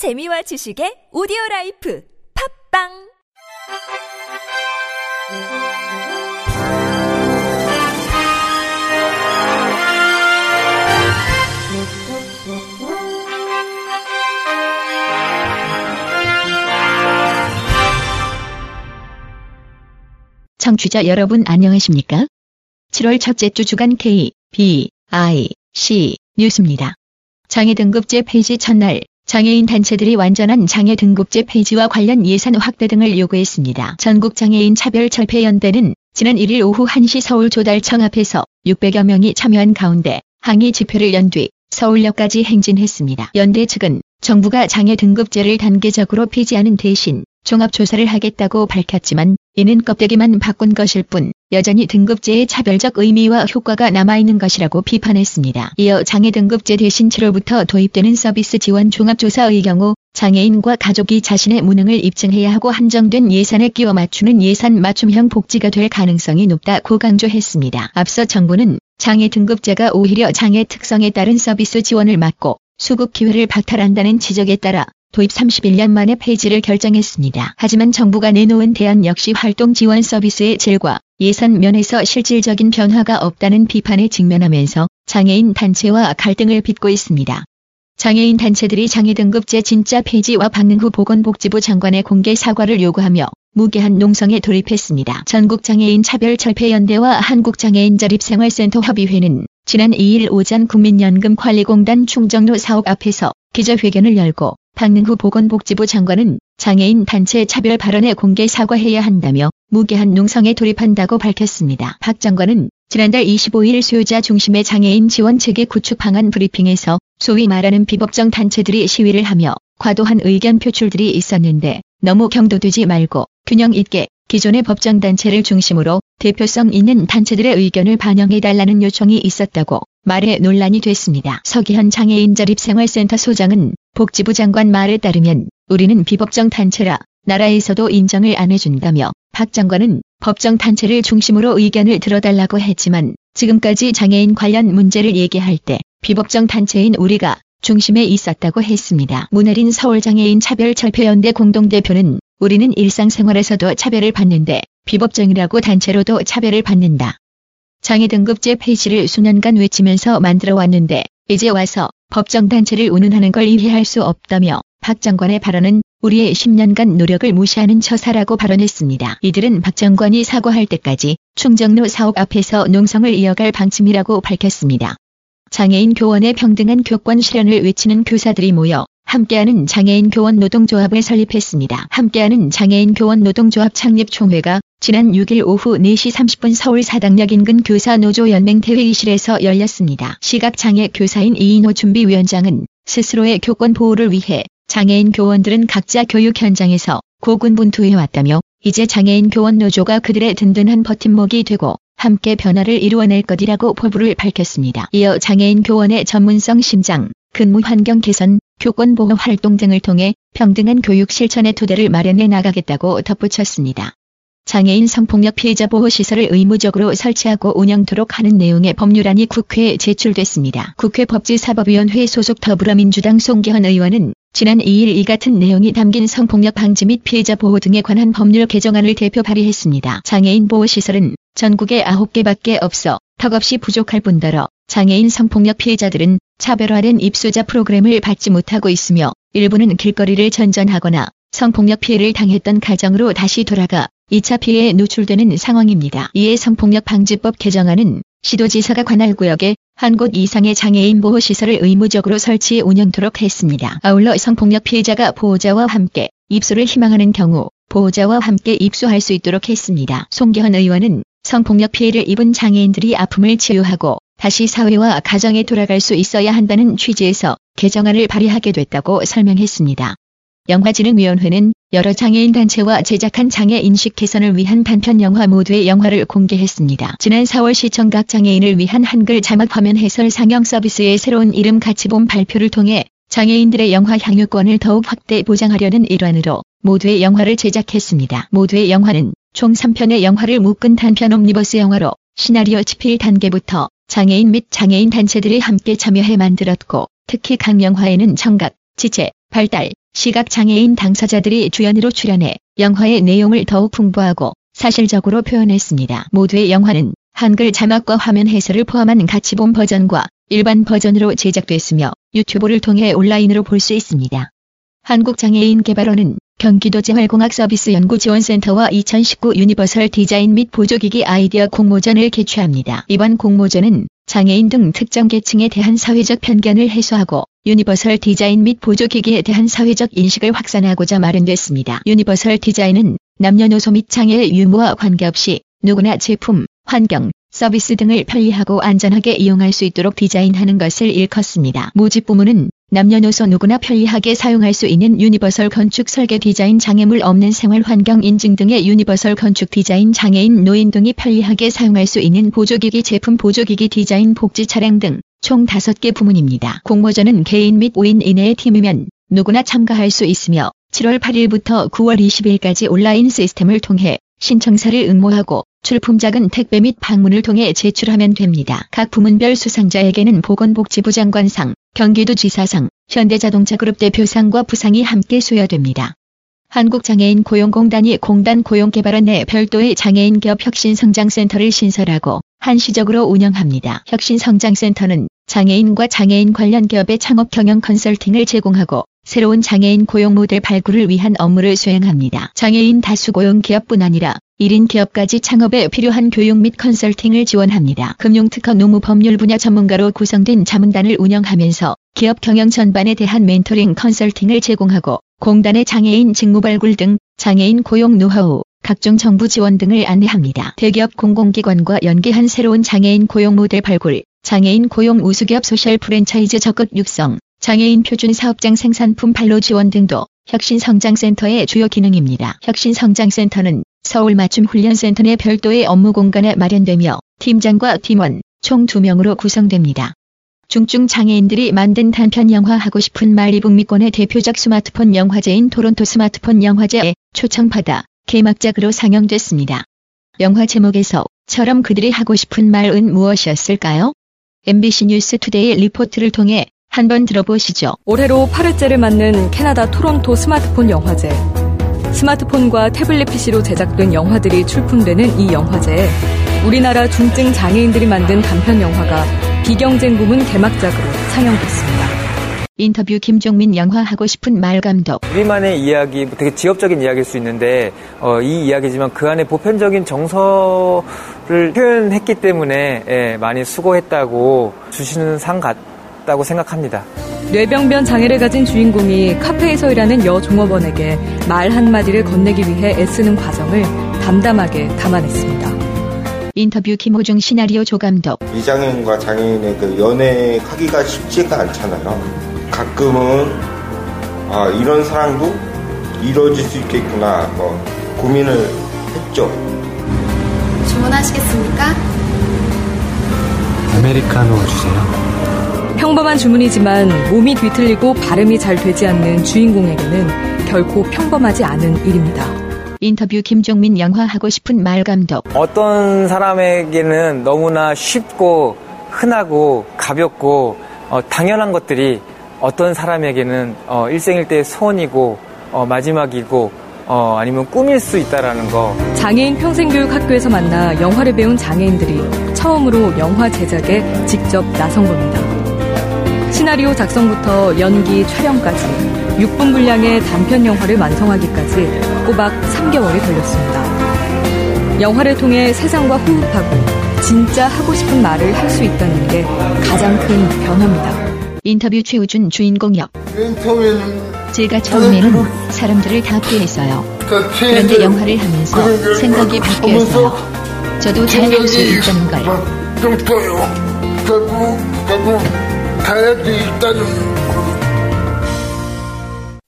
재미와 지식의 오디오 라이프 팝빵 청취자 여러분 안녕하십니까? 7월 첫째 주 주간 K, B, I, C 뉴스입니다. 장애 등급제 폐지 첫날 장애인 단체들이 완전한 장애 등급제 폐지와 관련 예산 확대 등을 요구했습니다. 전국장애인 차별철폐연대는 지난 1일 오후 1시 서울 조달청 앞에서 600여 명이 참여한 가운데 항의 집회를 연 뒤 서울역까지 행진했습니다. 연대 측은 정부가 장애 등급제를 단계적으로 폐지하는 대신 종합조사를 하겠다고 밝혔지만 이는 껍데기만 바꾼 것일 뿐 여전히 등급제의 차별적 의미와 효과가 남아있는 것이라고 비판했습니다. 이어 장애 등급제 대신 7월부터 도입되는 서비스 지원 종합조사의 경우 장애인과 가족이 자신의 무능을 입증해야 하고 한정된 예산에 끼워 맞추는 예산 맞춤형 복지가 될 가능성이 높다고 강조했습니다. 앞서 정부는 장애 등급제가 오히려 장애 특성에 따른 서비스 지원을 막고 수급 기회를 박탈한다는 지적에 따라 도입 31년 만에 폐지를 결정했습니다. 하지만 정부가 내놓은 대안 역시 활동 지원 서비스의 질과 예산 면에서 실질적인 변화가 없다는 비판에 직면하면서 장애인 단체와 갈등을 빚고 있습니다. 장애인 단체들이 장애 등급제 진짜 폐지와 박능후 보건복지부 장관의 공개 사과를 요구하며 무게한 농성에 돌입했습니다. 전국장애인 차별철폐연대와 한국장애인자립생활센터 협의회는 지난 2일 오전 국민연금관리공단 충정로 사옥 앞에서 기자회견을 열고 박능후 보건복지부 장관은 장애인 단체 차별 발언에 공개 사과해야 한다며 무게한 농성에 돌입한다고 밝혔습니다. 박 장관은 지난달 25일 수요자 중심의 장애인 지원 체계 구축 방안 브리핑에서 소위 말하는 비법정 단체들이 시위를 하며 과도한 의견 표출들이 있었는데 너무 경도되지 말고 균형 있게 기존의 법정 단체를 중심으로 대표성 있는 단체들의 의견을 반영해달라는 요청이 있었다고 말에 논란이 됐습니다. 서기현 장애인 자립생활센터 소장은 복지부 장관 말에 따르면 우리는 비법정 단체라 나라에서도 인정을 안 해준다며 박 장관은 법정 단체를 중심으로 의견을 들어달라고 했지만 지금까지 장애인 관련 문제를 얘기할 때 비법정 단체인 우리가 중심에 있었다고 했습니다. 문혜린 서울장애인 차별철폐연대 공동대표는 우리는 일상생활에서도 차별을 받는데 비법정이라고 단체로도 차별을 받는다. 장애 등급제 폐지를 수년간 외치면서 만들어 왔는데 이제 와서 법정 단체를 운운하는 걸 이해할 수 없다며 박 장관의 발언은 우리의 10년간 노력을 무시하는 처사라고 발언했습니다. 이들은 박 장관이 사과할 때까지 충정로 사옥 앞에서 농성을 이어갈 방침이라고 밝혔습니다. 장애인 교원의 평등한 교권 실현을 외치는 교사들이 모여 함께하는 장애인 교원 노동조합을 설립했습니다. 함께하는 장애인 교원 노동조합 창립 총회가 지난 6일 오후 4시 30분 서울 사당역 인근 교사 노조 연맹 대회의실에서 열렸습니다. 시각장애 교사인 이인호 준비위원장은 스스로의 교권 보호를 위해 장애인 교원들은 각자 교육 현장에서 고군분투해 왔다며 이제 장애인 교원 노조가 그들의 든든한 버팀목이 되고 함께 변화를 이루어낼 것이라고 포부를 밝혔습니다. 이어 장애인 교원의 전문성 신장, 근무 환경 개선, 교권 보호 활동 등을 통해 평등한 교육 실천의 토대를 마련해 나가겠다고 덧붙였습니다. 장애인 성폭력 피해자 보호 시설을 의무적으로 설치하고 운영토록 하는 내용의 법률안이 국회에 제출됐습니다. 국회 법제사법위원회 소속 더불어민주당 송기현 의원은 지난 2일 이 같은 내용이 담긴 성폭력 방지 및 피해자 보호 등에 관한 법률 개정안을 대표 발의했습니다. 장애인 보호시설은 전국에 9개밖에 없어 턱없이 부족할 뿐더러 장애인 성폭력 피해자들은 차별화된 입소자 프로그램을 받지 못하고 있으며 일부는 길거리를 전전하거나 성폭력 피해를 당했던 가정으로 다시 돌아가 2차 피해에 노출되는 상황입니다. 이에 성폭력 방지법 개정안은 시도지사가 관할 구역에 한 곳 이상의 장애인 보호시설을 의무적으로 설치해 운영토록 했습니다. 아울러 성폭력 피해자가 보호자와 함께 입소를 희망하는 경우 보호자와 함께 입소할 수 있도록 했습니다. 송기현 의원은 성폭력 피해를 입은 장애인들이 아픔을 치유하고 다시 사회와 가정에 돌아갈 수 있어야 한다는 취지에서 개정안을 발의하게 됐다고 설명했습니다. 영화진흥위원회는 여러 장애인 단체와 제작한 장애 인식 개선을 위한 단편 영화 모두의 영화를 공개했습니다. 지난 4월 시청 각 장애인을 위한 한글 자막 화면 해설 상영 서비스의 새로운 이름 같이봄 발표를 통해 장애인들의 영화 향유권을 더욱 확대 보장하려는 일환으로 모두의 영화를 제작했습니다. 모두의 영화는 총 3편의 영화를 묶은 단편 옴니버스 영화로 시나리오 집필 단계부터 장애인 및 장애인 단체들이 함께 참여해 만들었고 특히 각 영화에는 청각, 지체, 발달, 시각장애인 당사자들이 주연으로 출연해 영화의 내용을 더욱 풍부하고 사실적으로 표현했습니다. 모두의 영화는 한글 자막과 화면 해설을 포함한 가치봄 버전과 일반 버전으로 제작됐으며 유튜브를 통해 온라인으로 볼 수 있습니다. 한국장애인개발원은 경기도 재활공학 서비스 연구지원센터와 2019 유니버설 디자인 및 보조기기 아이디어 공모전을 개최합니다. 이번 공모전은 장애인 등 특정 계층에 대한 사회적 편견을 해소하고 유니버설 디자인 및 보조기기에 대한 사회적 인식을 확산하고자 마련됐습니다. 유니버설 디자인은 남녀노소 및 장애의 유무와 관계없이 누구나 제품, 환경, 서비스 등을 편리하고 안전하게 이용할 수 있도록 디자인하는 것을 일컫습니다. 모집 부문은 남녀노소 누구나 편리하게 사용할 수 있는 유니버설 건축 설계 디자인 장애물 없는 생활 환경 인증 등의 유니버설 건축 디자인 장애인 노인 등이 편리하게 사용할 수 있는 보조기기 제품 보조기기 디자인 복지 차량 등 총 5개 부문입니다. 공모전은 개인 및 5인 이내의 팀이면 누구나 참가할 수 있으며 7월 8일부터 9월 20일까지 온라인 시스템을 통해 신청서를 응모하고 출품작은 택배 및 방문을 통해 제출하면 됩니다. 각 부문별 수상자에게는 보건복지부 장관상, 경기도지사상, 현대자동차그룹 대표상과 부상이 함께 수여됩니다. 한국장애인 고용공단이 공단 고용개발원 내 별도의 장애인 기업 혁신성장센터를 신설하고 한시적으로 운영합니다. 혁신성장센터는 장애인과 장애인 관련 기업의 창업 경영 컨설팅을 제공하고 새로운 장애인 고용 모델 발굴을 위한 업무를 수행합니다. 장애인 다수 고용 기업뿐 아니라 1인 기업까지 창업에 필요한 교육 및 컨설팅을 지원합니다. 금융특허 노무 법률 분야 전문가로 구성된 자문단을 운영하면서 기업 경영 전반에 대한 멘토링 컨설팅을 제공하고 공단의 장애인 직무 발굴 등 장애인 고용 노하우, 각종 정부 지원 등을 안내합니다. 대기업 공공기관과 연계한 새로운 장애인 고용 모델 발굴, 장애인 고용 우수기업 소셜 프랜차이즈 적극 육성, 장애인 표준 사업장 생산품 판로 지원 등도 혁신성장센터의 주요 기능입니다. 혁신성장센터는 서울 맞춤 훈련센터 내 별도의 업무 공간에 마련되며 팀장과 팀원 총 2명으로 구성됩니다. 중증 장애인들이 만든 단편 영화 하고 싶은 말 이북미권의 대표작 스마트폰 영화제인 토론토 스마트폰 영화제에 초청받아 개막작으로 상영됐습니다. 영화 제목에서 처럼 그들이 하고 싶은 말은 무엇이었을까요? MBC 뉴스 투데이 리포트를 통해 한번 들어보시죠. 올해로 8회째를 맞는 캐나다 토론토 스마트폰 영화제. 스마트폰과 태블릿 PC로 제작된 영화들이 출품되는 이 영화제에 우리나라 중증 장애인들이 만든 단편 영화가 비경쟁 부문 개막작으로 상영됐습니다. 인터뷰 김종민 영화 하고 싶은 말 감독. 우리만의 이야기, 뭐 되게 지역적인 이야기일 수 있는데 어, 이 이야기지만 그 안에 보편적인 정서를 표현했기 때문에 예, 많이 수고했다고 주시는 상 같 다고 생각합니다. 뇌병변 장애를 가진 주인공이 카페에서 일하는 여 종업원에게 말 한마디를 건네기 위해 애쓰는 과정을 담담하게 담아냈습니다. 인터뷰 김호중 시나리오 조감독. 이장애인과 장애인의 그 연애하기가 쉽지가 않잖아요. 가끔은 아, 이런 사랑도 이루어질 수 있겠구나 뭐 고민을 했죠. 주문하시겠습니까? 아메리카노 주세요. 평범한 주문이지만 몸이 뒤틀리고 발음이 잘 되지 않는 주인공에게는 결코 평범하지 않은 일입니다. 인터뷰 김종민 영화 하고 싶은 말 감독. 어떤 사람에게는 너무나 쉽고 흔하고 가볍고 어, 당연한 것들이 어떤 사람에게는 어, 일생일대의 소원이고 어, 마지막이고 어, 아니면 꿈일 수 있다라는 거. 장애인 평생교육 학교에서 만나 영화를 배운 장애인들이 처음으로 영화 제작에 직접 나선 겁니다. 시나리오 작성부터 연기, 촬영까지 6분 분량의 단편 영화를 완성하기까지 꼬박 3개월이 걸렸습니다. 영화를 통해 세상과 호흡하고 진짜 하고 싶은 말을 할 수 있다는 게 가장 큰 변화입니다. 인터뷰 최우준 주인공 역. 제가 처음에는 사람들을 다 피했어요. 그런데 영화를 하면서 생각이 바뀌었어요. 저도 잘할 수 있다는 걸. 돼 있다는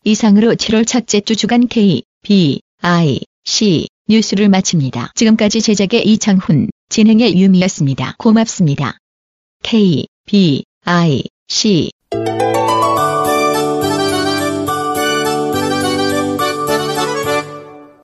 이상으로 7월 첫째 주 주간 K, B, I, C 뉴스를 마칩니다. 지금까지 제작의 이창훈, 진행의 유미였습니다. 고맙습니다. K, B, I, C